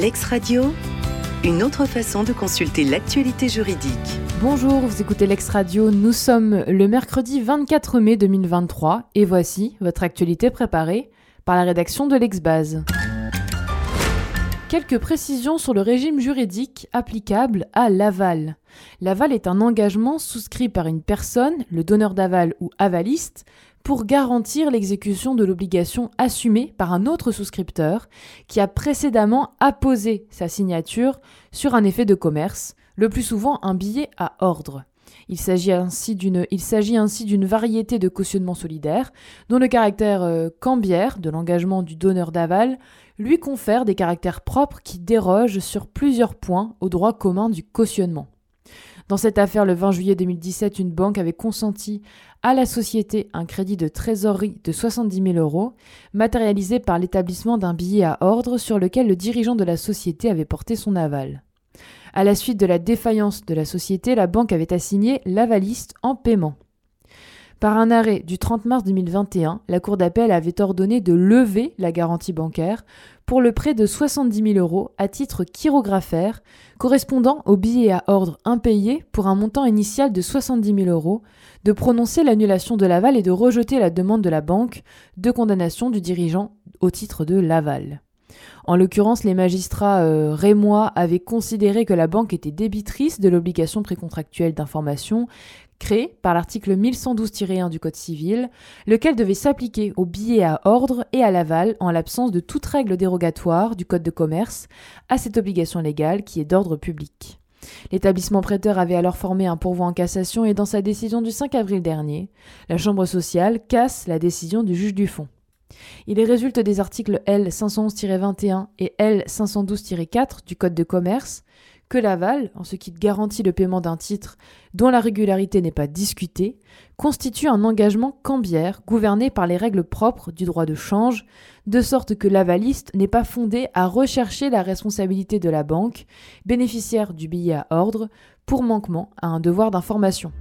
Lex Radio, une autre façon de consulter l'actualité juridique. Bonjour, vous écoutez Lex Radio, nous sommes le mercredi 24 mai 2023 et voici votre actualité préparée par la rédaction de l'Exbase. Quelques précisions sur le régime juridique applicable à l'aval. L'aval est un engagement souscrit par une personne, le donneur d'aval ou avaliste, pour garantir l'exécution de l'obligation assumée par un autre souscripteur qui a précédemment apposé sa signature sur un effet de commerce, le plus souvent un billet à ordre. Il s'agit ainsi d'une, variété de cautionnement solidaire dont le caractère euh, cambiaire de l'engagement du donneur d'aval lui confère des caractères propres qui dérogent sur plusieurs points au droit commun du cautionnement. Dans cette affaire, le 20 juillet 2017, une banque avait consenti à la société un crédit de trésorerie de 70 000 euros, matérialisé par l'établissement d'un billet à ordre sur lequel le dirigeant de la société avait porté son aval. À la suite de la défaillance de la société, la banque avait assigné l'avaliste en paiement. Par un arrêt du 30 mars 2021, la Cour d'appel avait ordonné de lever la garantie bancaire pour le prêt de 70 000 euros à titre chirographaire, correspondant au billet à ordre impayé pour un montant initial de 70 000 euros, de prononcer l'annulation de l'aval et de rejeter la demande de la banque de condamnation du dirigeant au titre de l'aval. En l'occurrence, les magistrats euh, rémois avaient considéré que la banque était débitrice de l'obligation précontractuelle d'information créée par l'article 1112-1 du Code civil, lequel devait s'appliquer aux billets à ordre et à l'aval en l'absence de toute règle dérogatoire du Code de commerce à cette obligation légale qui est d'ordre public. L'établissement prêteur avait alors formé un pourvoi en cassation et dans sa décision du 5 avril dernier, la Chambre sociale casse la décision du juge du fond. Il résulte des articles L 511-21 et L 512-4 du Code de commerce que l'aval, en ce qui garantit le paiement d'un titre dont la régularité n'est pas discutée, constitue un engagement cambiaire gouverné par les règles propres du droit de change, de sorte que l'avaliste n'est pas fondé à rechercher la responsabilité de la banque, bénéficiaire du billet à ordre, pour manquement à un devoir d'information.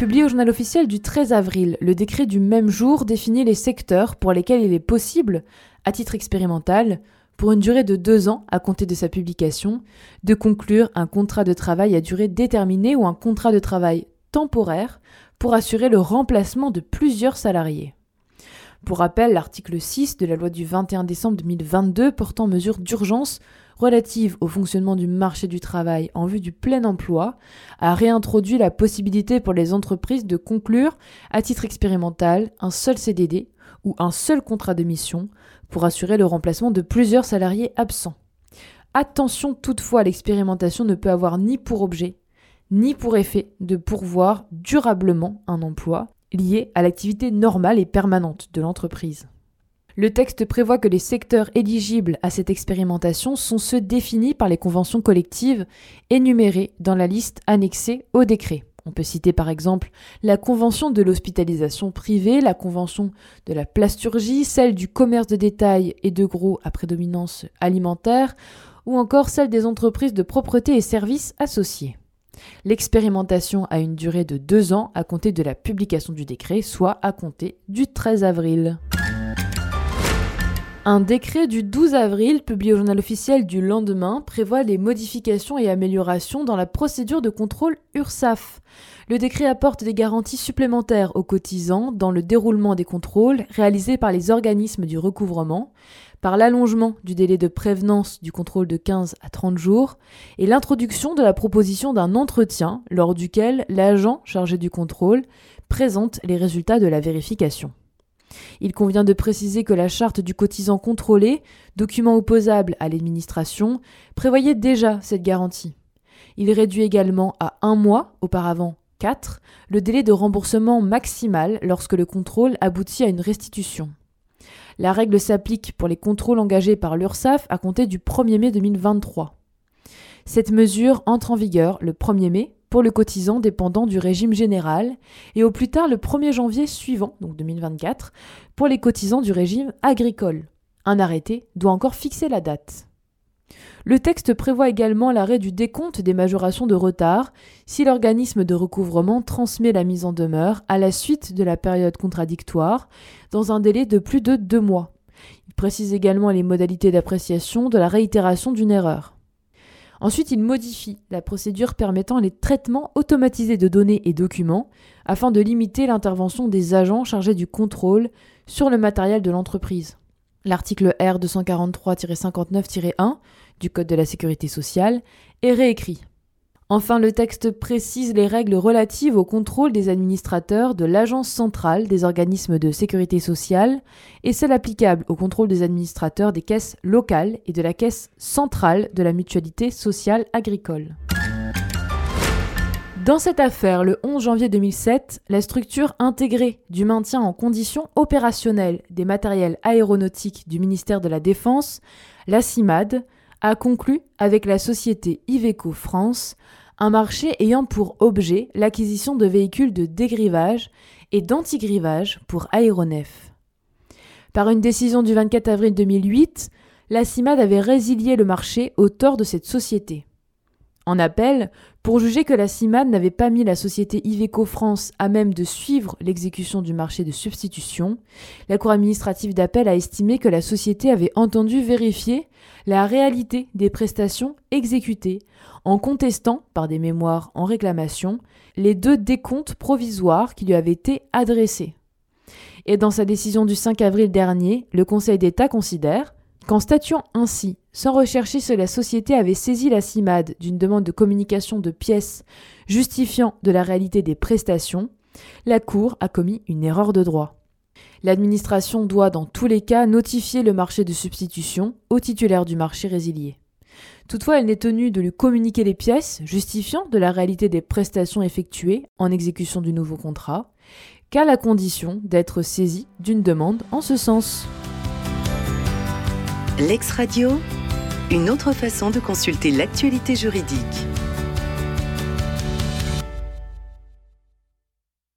Publié au journal officiel du 13 avril, le décret du même jour définit les secteurs pour lesquels il est possible, à titre expérimental, pour une durée de deux ans à compter de sa publication, de conclure un contrat de travail à durée déterminée ou un contrat de travail temporaire pour assurer le remplacement de plusieurs salariés. Pour rappel, l'article 6 de la loi du 21 décembre 2022 portant mesures d'urgence relative au fonctionnement du marché du travail en vue du plein emploi a réintroduit la possibilité pour les entreprises de conclure, à titre expérimental, un seul CDD ou un seul contrat de mission pour assurer le remplacement de plusieurs salariés absents. Attention toutefois, l'expérimentation ne peut avoir ni pour objet, ni pour effet de pourvoir durablement un emploi lié à l'activité normale et permanente de l'entreprise. Le texte prévoit que les secteurs éligibles à cette expérimentation sont ceux définis par les conventions collectives énumérées dans la liste annexée au décret. On peut citer par exemple la convention de l'hospitalisation privée, la convention de la plasturgie, celle du commerce de détail et de gros à prédominance alimentaire, ou encore celle des entreprises de propreté et services associés. L'expérimentation a une durée de deux ans à compter de la publication du décret, soit à compter du 13 avril. Un décret du 12 avril, publié au journal officiel du lendemain, prévoit les modifications et améliorations dans la procédure de contrôle URSAF. Le décret apporte des garanties supplémentaires aux cotisants dans le déroulement des contrôles réalisés par les organismes du recouvrement, par l'allongement du délai de prévenance du contrôle de 15 à 30 jours et l'introduction de la proposition d'un entretien lors duquel l'agent chargé du contrôle présente les résultats de la vérification. Il convient de préciser que la charte du cotisant contrôlé, document opposable à l'administration, prévoyait déjà cette garantie. Il réduit également à un mois, auparavant 4, le délai de remboursement maximal lorsque le contrôle aboutit à une restitution. La règle s'applique pour les contrôles engagés par l'URSSAF à compter du 1er mai 2023. Cette mesure entre en vigueur le 1er mai pour le cotisant dépendant du régime général et au plus tard le 1er janvier suivant, donc 2024, pour les cotisants du régime agricole. Un arrêté doit encore fixer la date. Le texte prévoit également l'arrêt du décompte des majorations de retard si l'organisme de recouvrement transmet la mise en demeure à la suite de la période contradictoire dans un délai de plus de deux mois précise également les modalités d'appréciation de la réitération d'une erreur. Ensuite, il modifie la procédure permettant les traitements automatisés de données et documents afin de limiter l'intervention des agents chargés du contrôle sur le matériel de l'entreprise. L'article R 243-59-1 du Code de la sécurité sociale est réécrit. Enfin, le texte précise les règles relatives au contrôle des administrateurs de l'Agence centrale des organismes de sécurité sociale et celles applicables au contrôle des administrateurs des caisses locales et de la caisse centrale de la mutualité sociale agricole. Dans cette affaire, le 11 janvier 2007, la structure intégrée du maintien en condition opérationnelle des matériels aéronautiques du ministère de la Défense, la CIMAD, a conclu avec la société Iveco France un marché ayant pour objet l'acquisition de véhicules de dégrivage et d'antigrivage pour aéronefs. Par une décision du 24 avril 2008, la CIMAD avait résilié le marché au tort de cette société. En appel, pour juger que la CIMAD n'avait pas mis la société Iveco France à même de suivre l'exécution du marché de substitution, la Cour administrative d'appel a estimé que la société avait entendu vérifier la réalité des prestations exécutées en contestant, par des mémoires en réclamation, les deux décomptes provisoires qui lui avaient été adressés. Et dans sa décision du 5 avril dernier, le Conseil d'État considère qu'en statuant ainsi, sans rechercher si la société avait saisi la CIMAD d'une demande de communication de pièces justifiant de la réalité des prestations, la Cour a commis une erreur de droit. L'administration doit dans tous les cas notifier le marché de substitution au titulaire du marché résilié. Toutefois, elle n'est tenue de lui communiquer les pièces justifiant de la réalité des prestations effectuées en exécution du nouveau contrat, qu'à la condition d'être saisie d'une demande en ce sens. L'ex-radio, une autre façon de consulter l'actualité juridique.